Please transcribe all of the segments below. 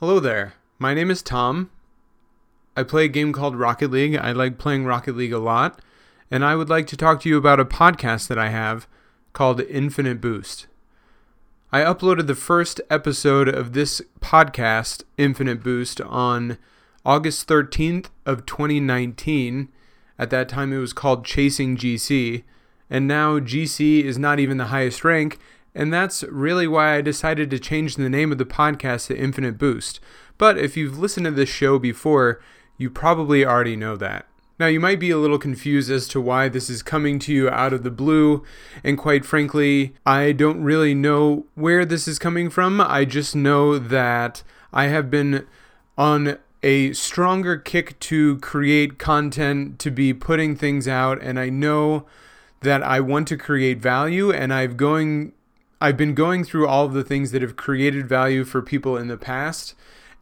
Hello there. My name is Tom. I play a game called Rocket League. I like playing Rocket League a lot, and I would like to talk to you about a podcast that I have called Infinite Boost. I uploaded the first episode of this podcast, Infinite Boost, on August 13th of 2019. At that time it was called Chasing GC, and now GC is not even the highest rank and that's really why I decided to change the name of the podcast to Infinite Boost. But if you've listened to this show before, you probably already know that. Now, you might be a little confused as to why this is coming to you out of the blue, and quite frankly, I don't really know where this is coming from. I just know that I have been on a stronger kick to create content, to be putting things out, and I know that I want to create value, and I've going I've been going through all of the things that have created value for people in the past.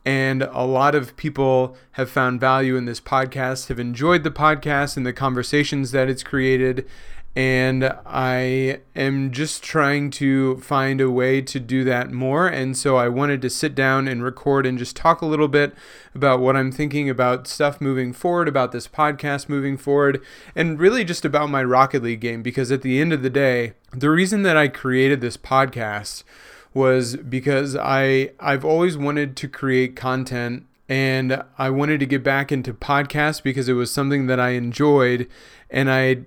And a lot of people have found value in this podcast, have enjoyed the podcast and the conversations that it's created and I am just trying to find a way to do that more. And so I wanted to sit down and record and just talk a little bit about what I'm thinking about stuff moving forward, about this podcast moving forward, and really just about my Rocket League game. Because at the end of the day, the reason that I created this podcast was because I I've always wanted to create content and I wanted to get back into podcasts because it was something that I enjoyed and I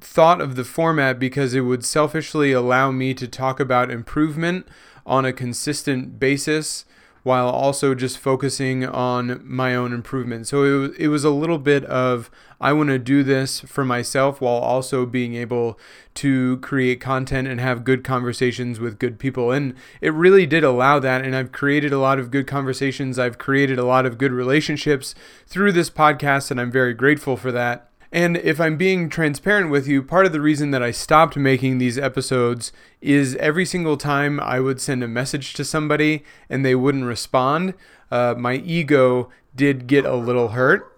thought of the format because it would selfishly allow me to talk about improvement on a consistent basis while also just focusing on my own improvement. So it, it was a little bit of I want to do this for myself while also being able to create content and have good conversations with good people. And it really did allow that. And I've created a lot of good conversations. I've created a lot of good relationships through this podcast, and I'm very grateful for that. And if I'm being transparent with you, part of the reason that I stopped making these episodes is every single time I would send a message to somebody and they wouldn't respond, uh, my ego did get a little hurt.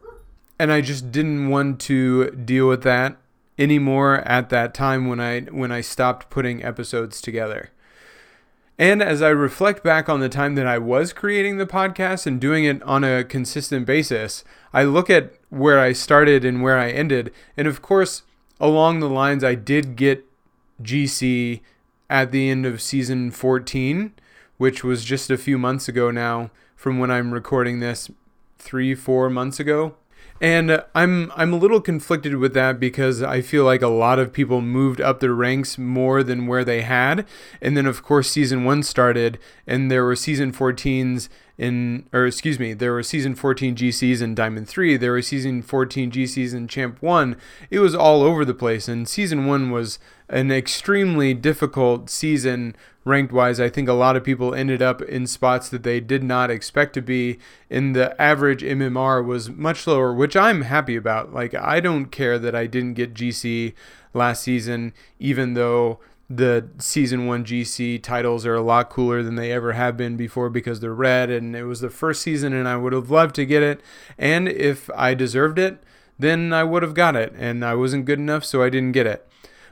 And I just didn't want to deal with that anymore at that time when I when I stopped putting episodes together. And as I reflect back on the time that I was creating the podcast and doing it on a consistent basis, I look at where I started and where I ended. And of course, along the lines, I did get GC at the end of season 14, which was just a few months ago now from when I'm recording this, three, four months ago. And I'm I'm a little conflicted with that because I feel like a lot of people moved up their ranks more than where they had. And then of course season 1 started and there were season 14s in or excuse me, there were season 14 GCs in Diamond 3, there were season 14 GCs in Champ 1. It was all over the place and season 1 was an extremely difficult season ranked wise. I think a lot of people ended up in spots that they did not expect to be. and the average MMR was much lower, which I'm happy about. Like I don't care that I didn't get GC last season, even though the season one GC titles are a lot cooler than they ever have been before because they're red and it was the first season and I would have loved to get it. And if I deserved it, then I would have got it. And I wasn't good enough, so I didn't get it.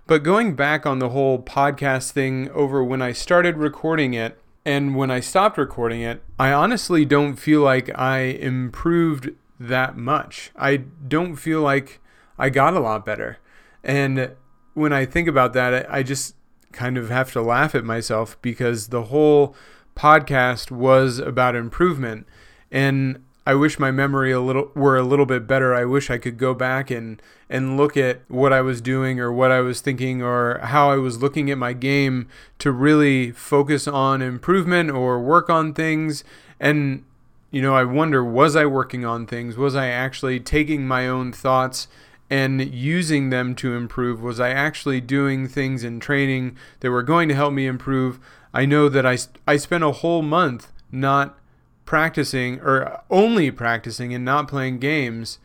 But going back on the whole podcast thing over when I started recording it and when I stopped recording it, I honestly don't feel like I improved that much. I don't feel like I got a lot better. And when I think about that, I just kind of have to laugh at myself because the whole podcast was about improvement. And I wish my memory a little were a little bit better. I wish I could go back and and look at what I was doing or what I was thinking or how I was looking at my game to really focus on improvement or work on things and you know, I wonder was I working on things? Was I actually taking my own thoughts and using them to improve? Was I actually doing things in training that were going to help me improve? I know that I I spent a whole month not practicing or only practicing and not playing games.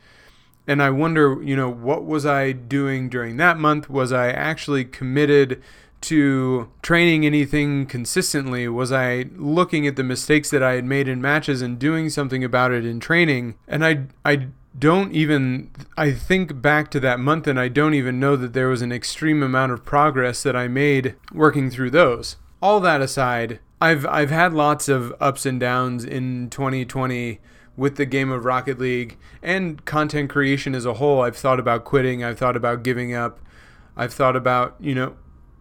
And I wonder, you know, what was I doing during that month? Was I actually committed to training anything consistently? Was I looking at the mistakes that I had made in matches and doing something about it in training? And I I don't even I think back to that month and I don't even know that there was an extreme amount of progress that I made working through those. all that aside, I've I've had lots of ups and downs in 2020 with the game of Rocket League and content creation as a whole. I've thought about quitting, I've thought about giving up. I've thought about, you know,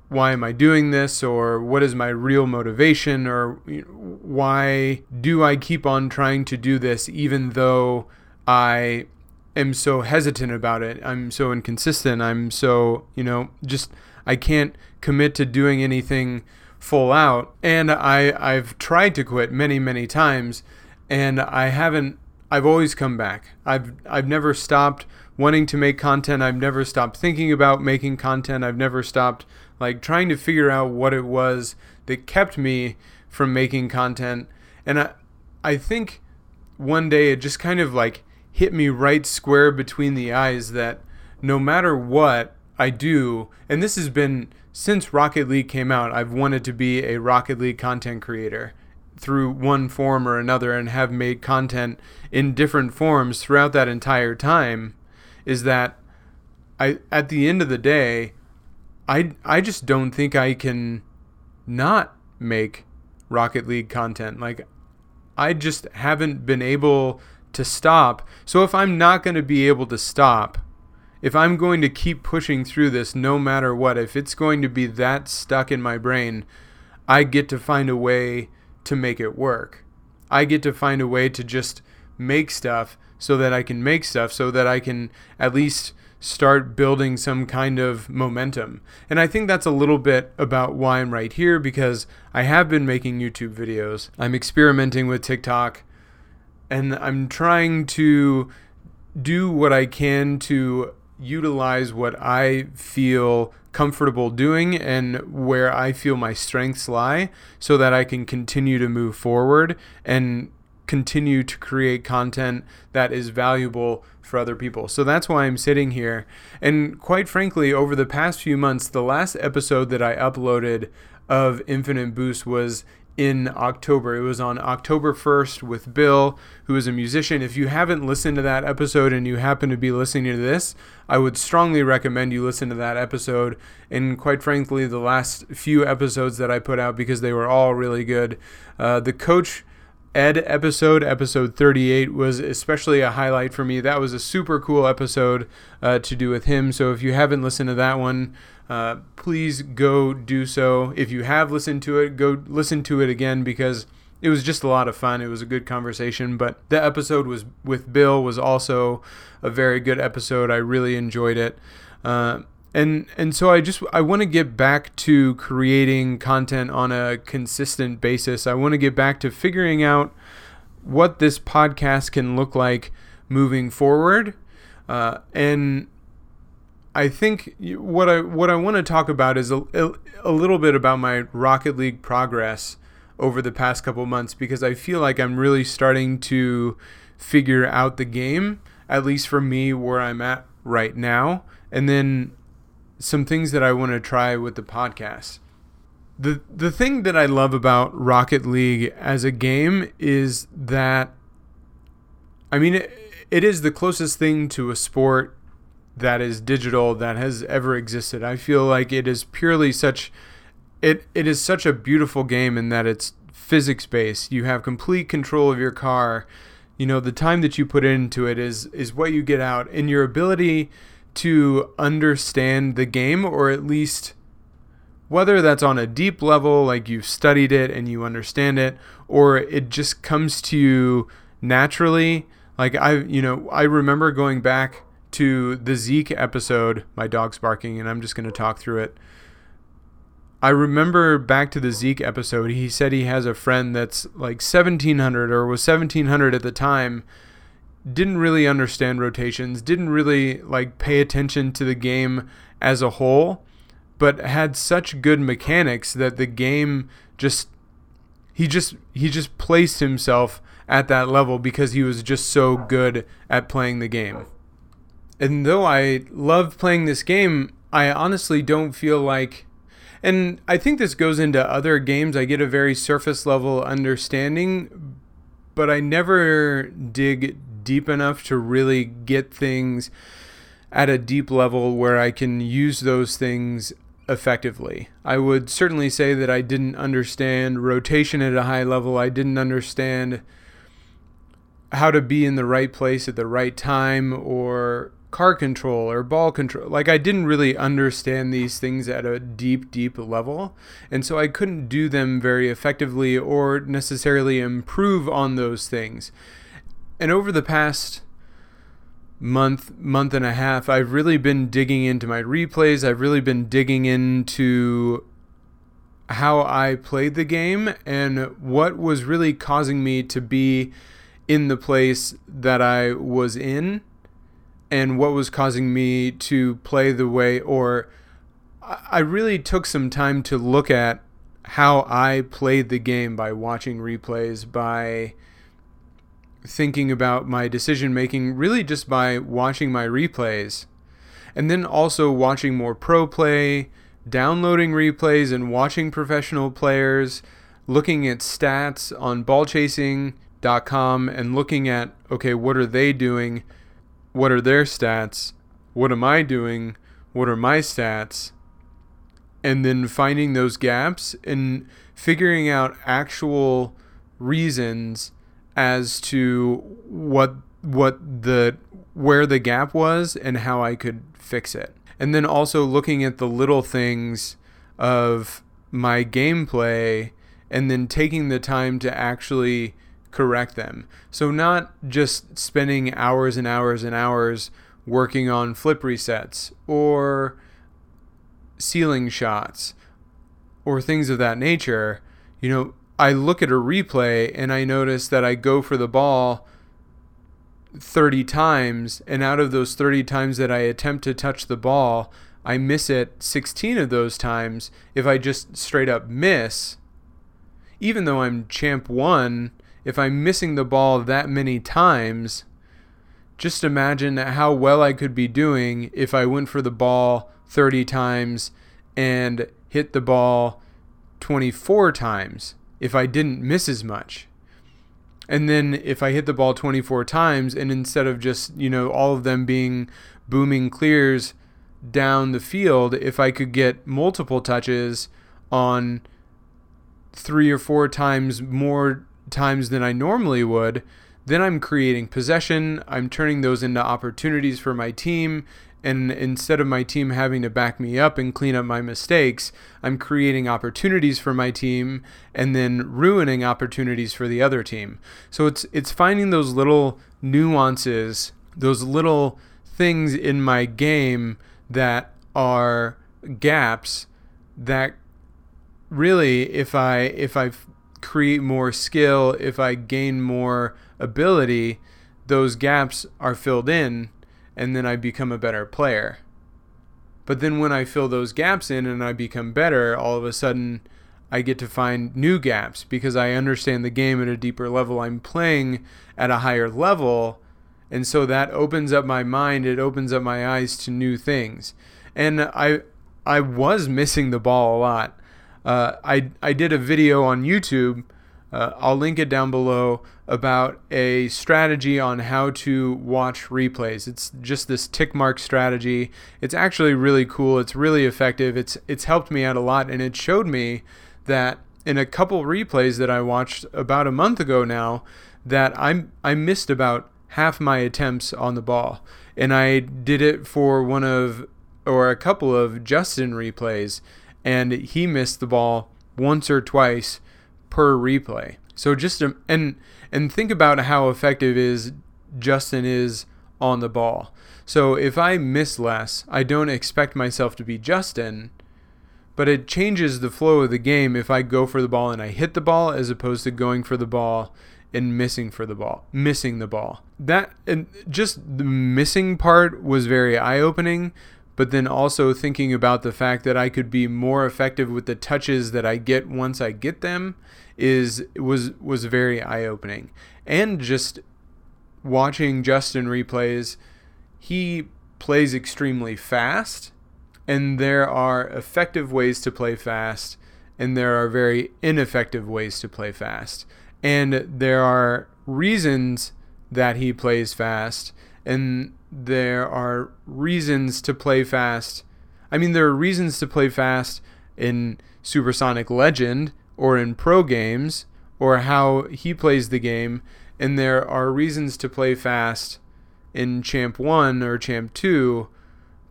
why am I doing this or what is my real motivation or you know, why do I keep on trying to do this even though I am so hesitant about it. I'm so inconsistent. I'm so, you know, just I can't commit to doing anything full out. And I I've tried to quit many, many times and I haven't I've always come back. I've I've never stopped wanting to make content. I've never stopped thinking about making content. I've never stopped like trying to figure out what it was that kept me from making content. And I I think one day it just kind of like hit me right square between the eyes that no matter what I do, and this has been since Rocket League came out, I've wanted to be a Rocket League content creator through one form or another and have made content in different forms throughout that entire time is that I at the end of the day I I just don't think I can not make Rocket League content. Like I just haven't been able to stop. So if I'm not going to be able to stop, if I'm going to keep pushing through this no matter what, if it's going to be that stuck in my brain, I get to find a way to make it work. I get to find a way to just make stuff so that I can make stuff so that I can at least start building some kind of momentum. And I think that's a little bit about why I'm right here because I have been making YouTube videos. I'm experimenting with TikTok and I'm trying to do what I can to utilize what I feel comfortable doing and where I feel my strengths lie so that I can continue to move forward and continue to create content that is valuable for other people. So that's why I'm sitting here. And quite frankly, over the past few months, the last episode that I uploaded of Infinite Boost was in October. It was on October 1st with Bill, who is a musician. If you haven't listened to that episode and you happen to be listening to this, I would strongly recommend you listen to that episode. And quite frankly, the last few episodes that I put out because they were all really good. Uh, the coach Ed episode, episode 38, was especially a highlight for me. That was a super cool episode uh, to do with him. So if you haven't listened to that one, uh, please go do so. If you have listened to it, go listen to it again because it was just a lot of fun. It was a good conversation. But the episode was with Bill was also a very good episode. I really enjoyed it. Uh, and and so I just I want to get back to creating content on a consistent basis. I want to get back to figuring out what this podcast can look like moving forward, uh, and I think what I what I want to talk about is a, a little bit about my Rocket League progress over the past couple months because I feel like I'm really starting to figure out the game, at least for me where I'm at right now, and then some things that I want to try with the podcast. The the thing that I love about Rocket League as a game is that I mean it, it is the closest thing to a sport that is digital that has ever existed. I feel like it is purely such it it is such a beautiful game in that it's physics based. You have complete control of your car. You know, the time that you put into it is is what you get out and your ability to understand the game, or at least whether that's on a deep level, like you've studied it and you understand it, or it just comes to you naturally. Like I, you know, I remember going back to the Zeke episode. My dog's barking, and I'm just going to talk through it. I remember back to the Zeke episode. He said he has a friend that's like 1700 or was 1700 at the time didn't really understand rotations, didn't really like pay attention to the game as a whole, but had such good mechanics that the game just he just he just placed himself at that level because he was just so good at playing the game. And though I love playing this game, I honestly don't feel like and I think this goes into other games. I get a very surface level understanding, but I never dig deep enough to really get things at a deep level where I can use those things effectively. I would certainly say that I didn't understand rotation at a high level. I didn't understand how to be in the right place at the right time or car control or ball control. Like I didn't really understand these things at a deep, deep level. And so I couldn't do them very effectively or necessarily improve on those things. And over the past month, month and a half, I've really been digging into my replays. I've really been digging into how I played the game and what was really causing me to be in the place that I was in and what was causing me to play the way or I really took some time to look at how I played the game by watching replays by thinking about my decision making really just by watching my replays and then also watching more pro play downloading replays and watching professional players looking at stats on ballchasing.com and looking at okay what are they doing what are their stats? What am I doing? What are my stats? And then finding those gaps and figuring out actual reasons as to what what the where the gap was and how I could fix it. And then also looking at the little things of my gameplay and then taking the time to actually correct them. So, not just spending hours and hours and hours working on flip resets or ceiling shots or things of that nature. You know, I look at a replay and I notice that I go for the ball 30 times, and out of those 30 times that I attempt to touch the ball, I miss it 16 of those times. If I just straight up miss, even though I'm champ one if I'm missing the ball that many times, just imagine how well I could be doing if I went for the ball 30 times and hit the ball 24 times if I didn't miss as much. And then if I hit the ball 24 times and instead of just, you know, all of them being booming clears down the field, if I could get multiple touches on three or four times more times than I normally would, then I'm creating possession. I'm turning those into opportunities for my team. And instead of my team having to back me up and clean up my mistakes, I'm creating opportunities for my team and then ruining opportunities for the other team. So it's it's finding those little nuances, those little things in my game that are gaps that really if I if I create more skill, if I gain more ability, those gaps are filled in and then I become a better player. But then when I fill those gaps in and I become better, all of a sudden I get to find new gaps because I understand the game at a deeper level. I'm playing at a higher level. And so that opens up my mind, it opens up my eyes to new things. And I I was missing the ball a lot. Uh, I I did a video on YouTube. Uh, I'll link it down below about a strategy on how to watch replays. It's just this tick mark strategy. It's actually really cool. It's really effective. It's it's helped me out a lot, and it showed me that in a couple replays that I watched about a month ago now, that I I missed about half my attempts on the ball, and I did it for one of or a couple of Justin replays and he missed the ball once or twice per replay. So just um, and and think about how effective is Justin is on the ball. So if I miss less, I don't expect myself to be Justin, but it changes the flow of the game if I go for the ball and I hit the ball as opposed to going for the ball and missing for the ball, missing the ball. That and just the missing part was very eye-opening but then also thinking about the fact that I could be more effective with the touches that I get once I get them is was was very eye opening. And just watching Justin replays, he plays extremely fast, and there are effective ways to play fast, and there are very ineffective ways to play fast. And there are reasons that he plays fast, and there are reasons to play fast. I mean, there are reasons to play fast in Supersonic Legend or in pro games or how he plays the game, and there are reasons to play fast in Champ 1 or Champ 2,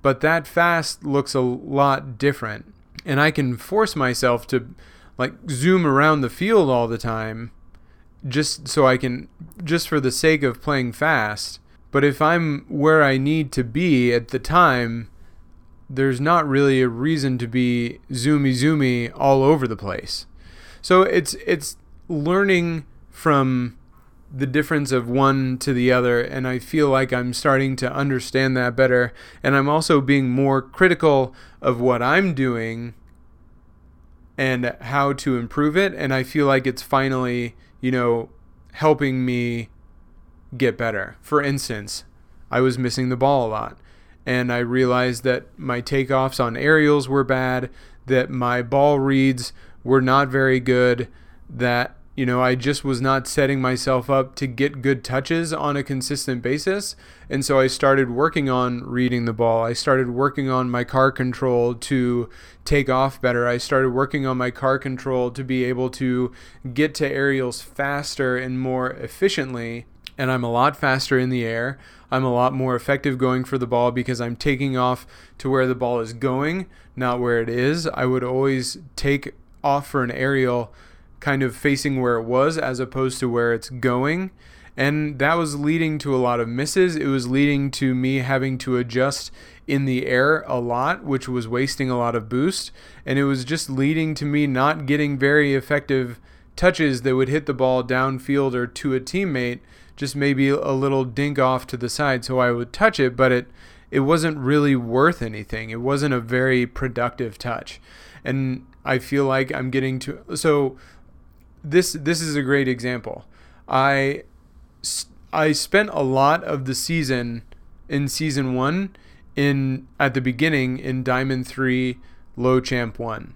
but that fast looks a lot different. And I can force myself to like zoom around the field all the time just so I can just for the sake of playing fast. But if I'm where I need to be at the time, there's not really a reason to be zoomy zoomy all over the place. So it's it's learning from the difference of one to the other and I feel like I'm starting to understand that better and I'm also being more critical of what I'm doing and how to improve it and I feel like it's finally, you know, helping me get better. For instance, I was missing the ball a lot and I realized that my takeoffs on aerials were bad, that my ball reads were not very good, that you know, I just was not setting myself up to get good touches on a consistent basis. And so I started working on reading the ball. I started working on my car control to take off better. I started working on my car control to be able to get to aerials faster and more efficiently. And I'm a lot faster in the air. I'm a lot more effective going for the ball because I'm taking off to where the ball is going, not where it is. I would always take off for an aerial kind of facing where it was as opposed to where it's going. And that was leading to a lot of misses. It was leading to me having to adjust in the air a lot, which was wasting a lot of boost. And it was just leading to me not getting very effective touches that would hit the ball downfield or to a teammate, just maybe a little dink off to the side. So I would touch it, but it it wasn't really worth anything. It wasn't a very productive touch. And I feel like I'm getting to so this this is a great example. I I spent a lot of the season in season 1 in at the beginning in Diamond 3 Low Champ 1.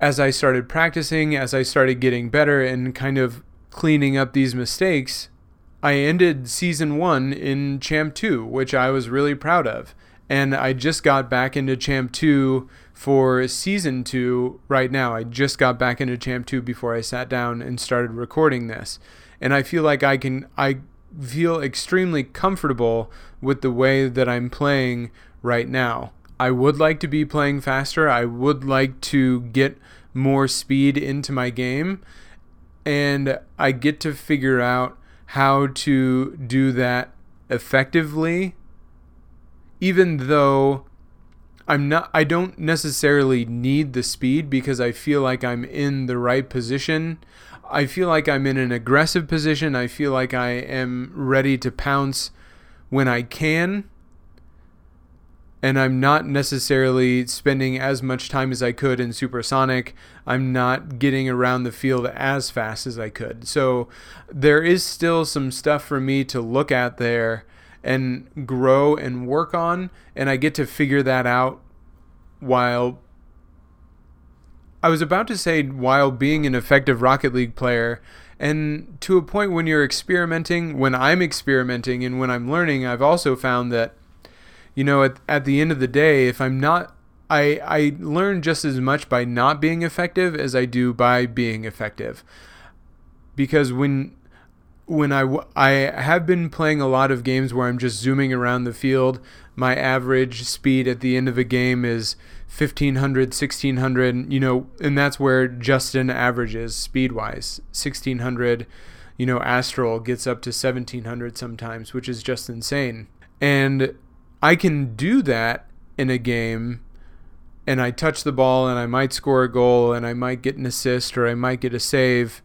As I started practicing, as I started getting better and kind of cleaning up these mistakes, I ended season 1 in Champ 2, which I was really proud of. And I just got back into Champ 2 for season two right now. I just got back into Champ 2 before I sat down and started recording this. And I feel like I can I feel extremely comfortable with the way that I'm playing right now. I would like to be playing faster. I would like to get more speed into my game and I get to figure out how to do that effectively even though I'm not I don't necessarily need the speed because I feel like I'm in the right position. I feel like I'm in an aggressive position. I feel like I am ready to pounce when I can. And I'm not necessarily spending as much time as I could in supersonic. I'm not getting around the field as fast as I could. So there is still some stuff for me to look at there and grow and work on. And I get to figure that out while I was about to say while being an effective Rocket League player. And to a point when you're experimenting, when I'm experimenting and when I'm learning, I've also found that, you know, at, at the end of the day, if I'm not, I, I learn just as much by not being effective as I do by being effective. Because when when I, I have been playing a lot of games where I'm just zooming around the field. My average speed at the end of a game is 1500, 1600, you know, and that's where Justin averages speed wise. 1600, you know, Astral gets up to 1700 sometimes, which is just insane. And I can do that in a game and I touch the ball and I might score a goal and I might get an assist or I might get a save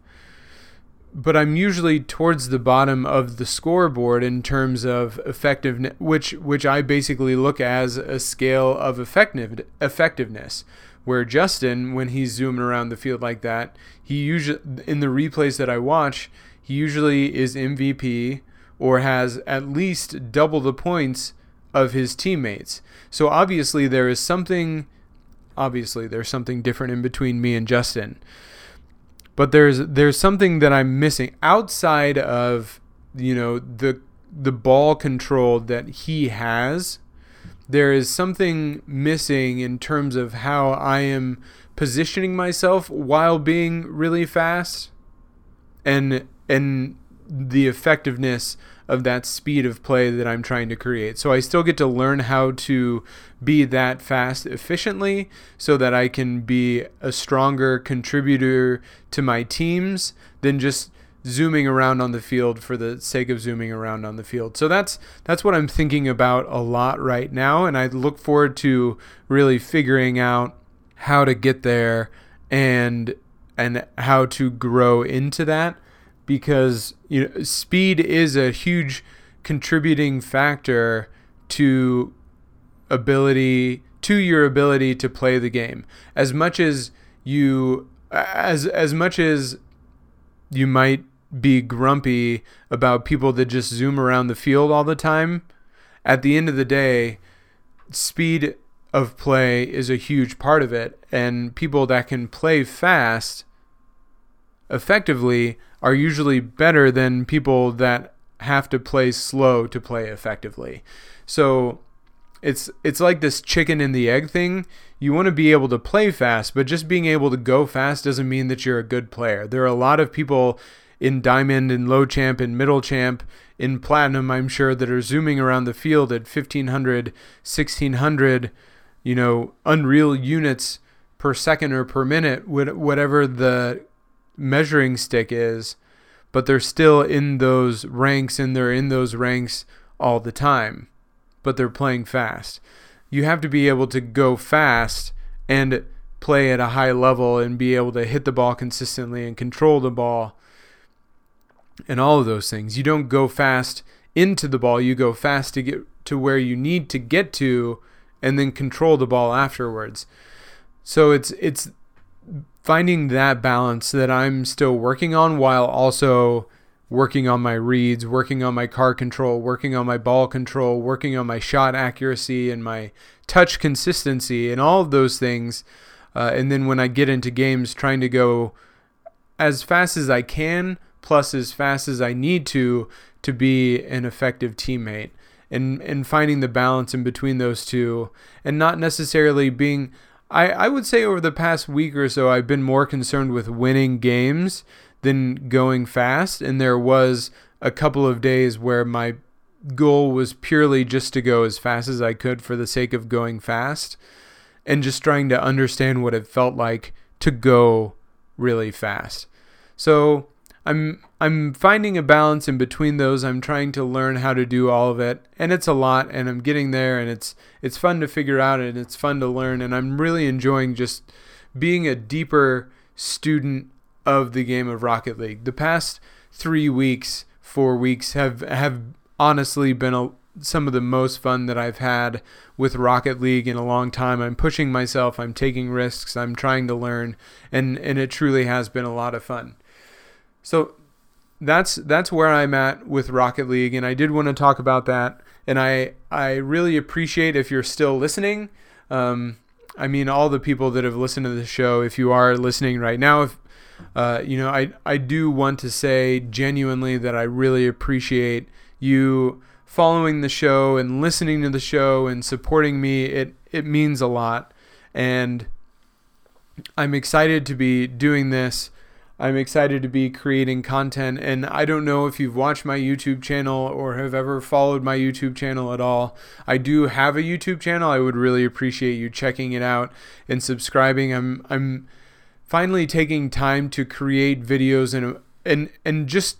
but I'm usually towards the bottom of the scoreboard in terms of effectiveness, which which I basically look as a scale of effective effectiveness. Where Justin, when he's zooming around the field like that, he usually in the replays that I watch, he usually is MVP or has at least double the points of his teammates. So obviously there is something obviously there's something different in between me and Justin but there's there's something that I'm missing outside of you know the the ball control that he has. there is something missing in terms of how I am positioning myself while being really fast and and the effectiveness of that speed of play that I'm trying to create. So I still get to learn how to be that fast efficiently so that I can be a stronger contributor to my teams than just zooming around on the field for the sake of zooming around on the field. So that's that's what I'm thinking about a lot right now and I look forward to really figuring out how to get there and and how to grow into that because you know speed is a huge contributing factor to ability to your ability to play the game. As much as you as as much as you might be grumpy about people that just zoom around the field all the time at the end of the day speed of play is a huge part of it. And people that can play fast effectively are usually better than people that have to play slow to play effectively. So it's it's like this chicken and the egg thing. You want to be able to play fast, but just being able to go fast doesn't mean that you're a good player. There are a lot of people in diamond and low champ and middle champ in platinum, I'm sure that are zooming around the field at 1500, 1600, you know, unreal units per second or per minute, whatever the measuring stick is, but they're still in those ranks and they're in those ranks all the time, but they're playing fast. You have to be able to go fast and play at a high level and be able to hit the ball consistently and control the ball and all of those things. You don't go fast into the ball, you go fast to get to where you need to get to and then control the ball afterwards. So it's it's finding that balance that I'm still working on while also working on my reads, working on my car control, working on my ball control, working on my shot accuracy and my touch consistency and all of those things. Uh, and then when I get into games, trying to go as fast as I can, plus as fast as I need to, to be an effective teammate. And, and finding the balance in between those two, and not necessarily being I, I would say over the past week or so, I've been more concerned with winning games than going fast. And there was a couple of days where my goal was purely just to go as fast as I could for the sake of going fast and just trying to understand what it felt like to go really fast. So I'm I'm finding a balance in between those. I'm trying to learn how to do all of it, and it's a lot, and I'm getting there, and it's it's fun to figure out, and it's fun to learn, and I'm really enjoying just being a deeper student of the game of Rocket League. The past three weeks, four weeks have have honestly been a, some of the most fun that I've had with Rocket League in a long time. I'm pushing myself, I'm taking risks, I'm trying to learn, and and it truly has been a lot of fun. So that's that's where I'm at with Rocket League, and I did want to talk about that. And I I really appreciate if you're still listening. Um, I mean, all the people that have listened to the show. If you are listening right now, if uh, you know, I I do want to say genuinely that I really appreciate you following the show and listening to the show and supporting me. It it means a lot, and I'm excited to be doing this I'm excited to be creating content. And I don't know if you've watched my YouTube channel or have ever followed my YouTube channel at all. I do have a YouTube channel. I would really appreciate you checking it out and subscribing. I'm I'm finally taking time to create videos and and and just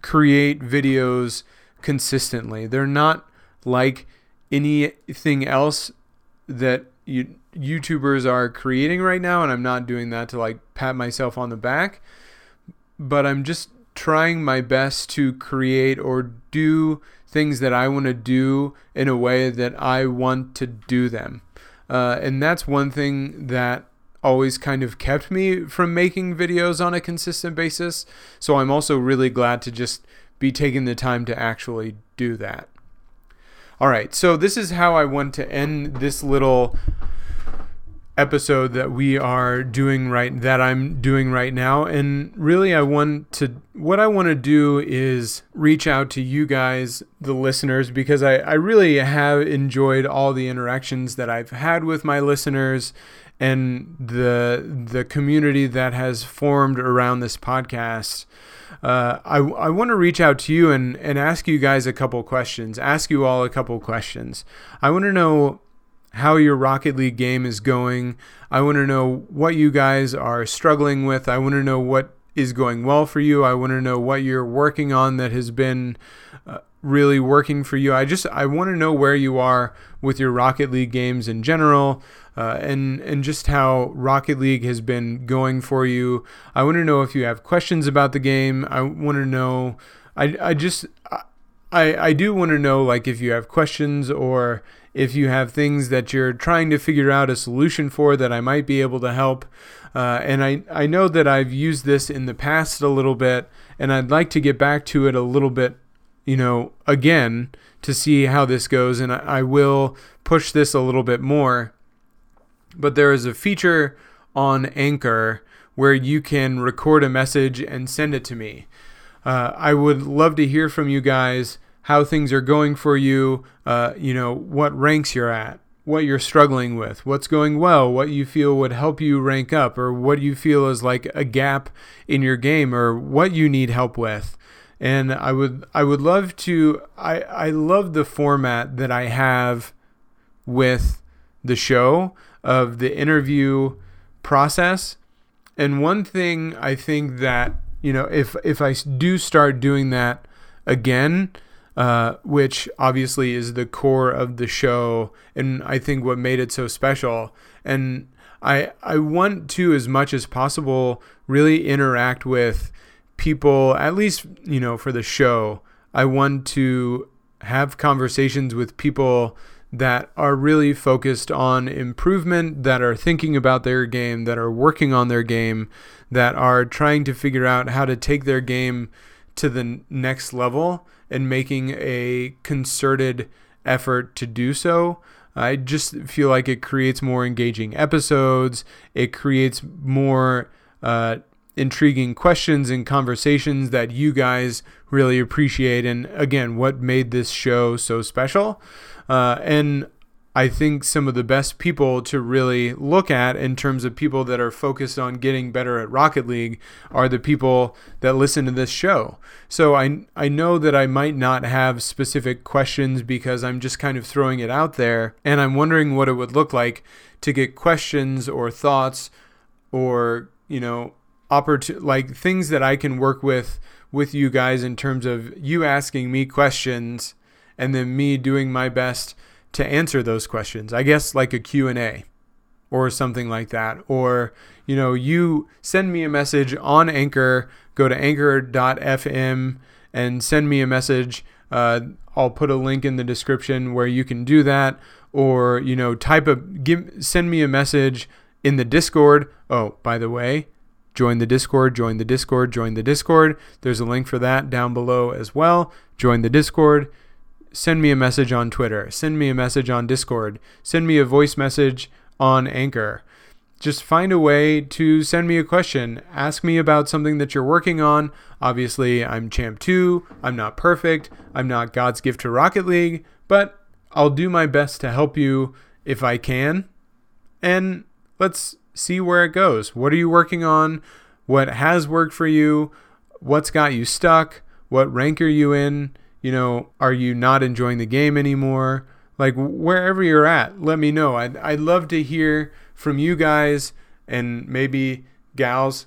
create videos consistently. They're not like anything else that you YouTubers are creating right now, and I'm not doing that to like pat myself on the back, but I'm just trying my best to create or do things that I want to do in a way that I want to do them. Uh, and that's one thing that always kind of kept me from making videos on a consistent basis. So I'm also really glad to just be taking the time to actually do that. All right, so this is how I want to end this little episode that we are doing right that I'm doing right now and really I want to what I want to do is reach out to you guys the listeners because I, I really have enjoyed all the interactions that I've had with my listeners and the the community that has formed around this podcast uh, I, I want to reach out to you and, and ask you guys a couple questions, ask you all a couple questions. I want to know how your Rocket League game is going. I want to know what you guys are struggling with. I want to know what is going well for you. I want to know what you're working on that has been uh, really working for you. I just I want to know where you are with your Rocket League games in general. Uh, and and just how Rocket League has been going for you. I want to know if you have questions about the game. I want to know. I I just I I do want to know like if you have questions or if you have things that you're trying to figure out a solution for that I might be able to help. Uh, and I, I know that I've used this in the past a little bit, and I'd like to get back to it a little bit, you know, again to see how this goes. And I, I will push this a little bit more. But there is a feature on Anchor where you can record a message and send it to me. Uh, I would love to hear from you guys how things are going for you, uh, you know, what ranks you're at, what you're struggling with, what's going well, what you feel would help you rank up, or what you feel is like a gap in your game, or what you need help with. And I would I would love to I, I love the format that I have with the show of the interview process. And one thing I think that, you know, if if I do start doing that again, uh, which obviously is the core of the show, and I think what made it so special. And I I want to as much as possible really interact with people, at least you know for the show. I want to have conversations with people that are really focused on improvement, that are thinking about their game, that are working on their game, that are trying to figure out how to take their game to the next level and making a concerted effort to do so. I just feel like it creates more engaging episodes. It creates more uh, intriguing questions and conversations that you guys really appreciate. And again, what made this show so special. Uh, and I think some of the best people to really look at in terms of people that are focused on getting better at Rocket League are the people that listen to this show. So I I know that I might not have specific questions because I'm just kind of throwing it out there and I'm wondering what it would look like to get questions or thoughts or, you know, opportun- like things that I can work with with you guys in terms of you asking me questions and then me doing my best to answer those questions. I guess like a Q&A or something like that. Or, you know, you send me a message on Anchor, go to anchor.fm and send me a message. Uh, I'll put a link in the description where you can do that. Or, you know, type a, give, send me a message in the Discord. Oh, by the way, join the Discord, join the Discord, join the Discord. There's a link for that down below as well. Join the Discord send me a message on Twitter, send me a message on Discord, send me a voice message on Anchor. Just find a way to send me a question. Ask me about something that you're working on. Obviously, I'm Champ 2. I'm not perfect. I'm not God's gift to Rocket League, but I'll do my best to help you if I can. And let's see where it goes. What are you working on? What has worked for you? What's got you stuck? What rank are you in? You know, are you not enjoying the game anymore? Like wherever you're at, let me know. I'd, I'd love to hear from you guys and maybe gals,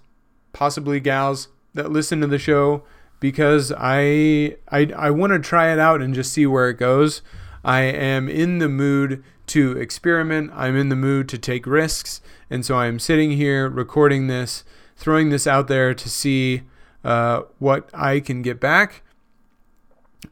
possibly gals that listen to the show because I I, I want to try it out and just see where it goes. I am in the mood to experiment. I'm in the mood to take risks, and so I'm sitting here recording this, throwing this out there to see uh, what I can get back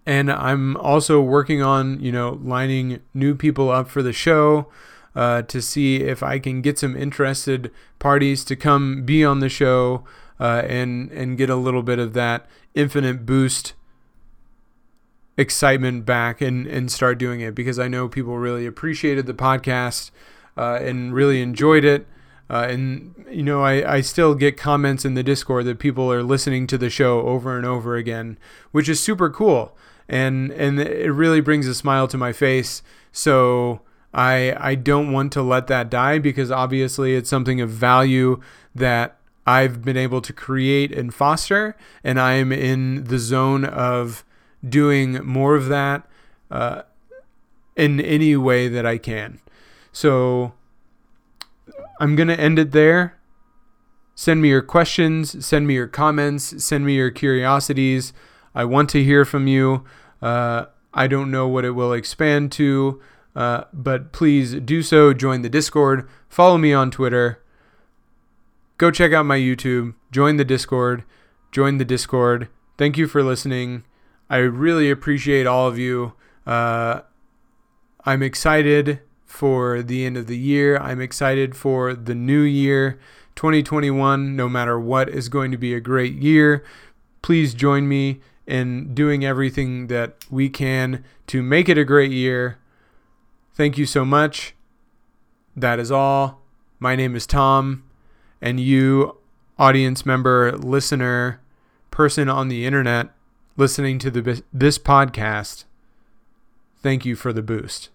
and I'm also working on you know lining new people up for the show uh, to see if I can get some interested parties to come be on the show uh, and and get a little bit of that infinite boost excitement back and and start doing it because I know people really appreciated the podcast. uh, and really enjoyed it. Uh, and you know, I, I still get comments in the Discord that people are listening to the show over and over again, which is super cool, and and it really brings a smile to my face. So I I don't want to let that die because obviously it's something of value that I've been able to create and foster, and I am in the zone of doing more of that uh, in any way that I can. So I'm going to end it there. Send me your questions, send me your comments, send me your curiosities. I want to hear from you. Uh, I don't know what it will expand to, uh, but please do so. Join the Discord, follow me on Twitter, go check out my YouTube, join the Discord, join the Discord. Thank you for listening. I really appreciate all of you. Uh, I'm excited for the end of the year. I'm excited for the new year. 2021, no matter what, is going to be a great year. Please join me in doing everything that we can to make it a great year. Thank you so much. That is all. My name is Tom, and you, audience member, listener, person on the internet listening to the, this podcast, thank you for the boost.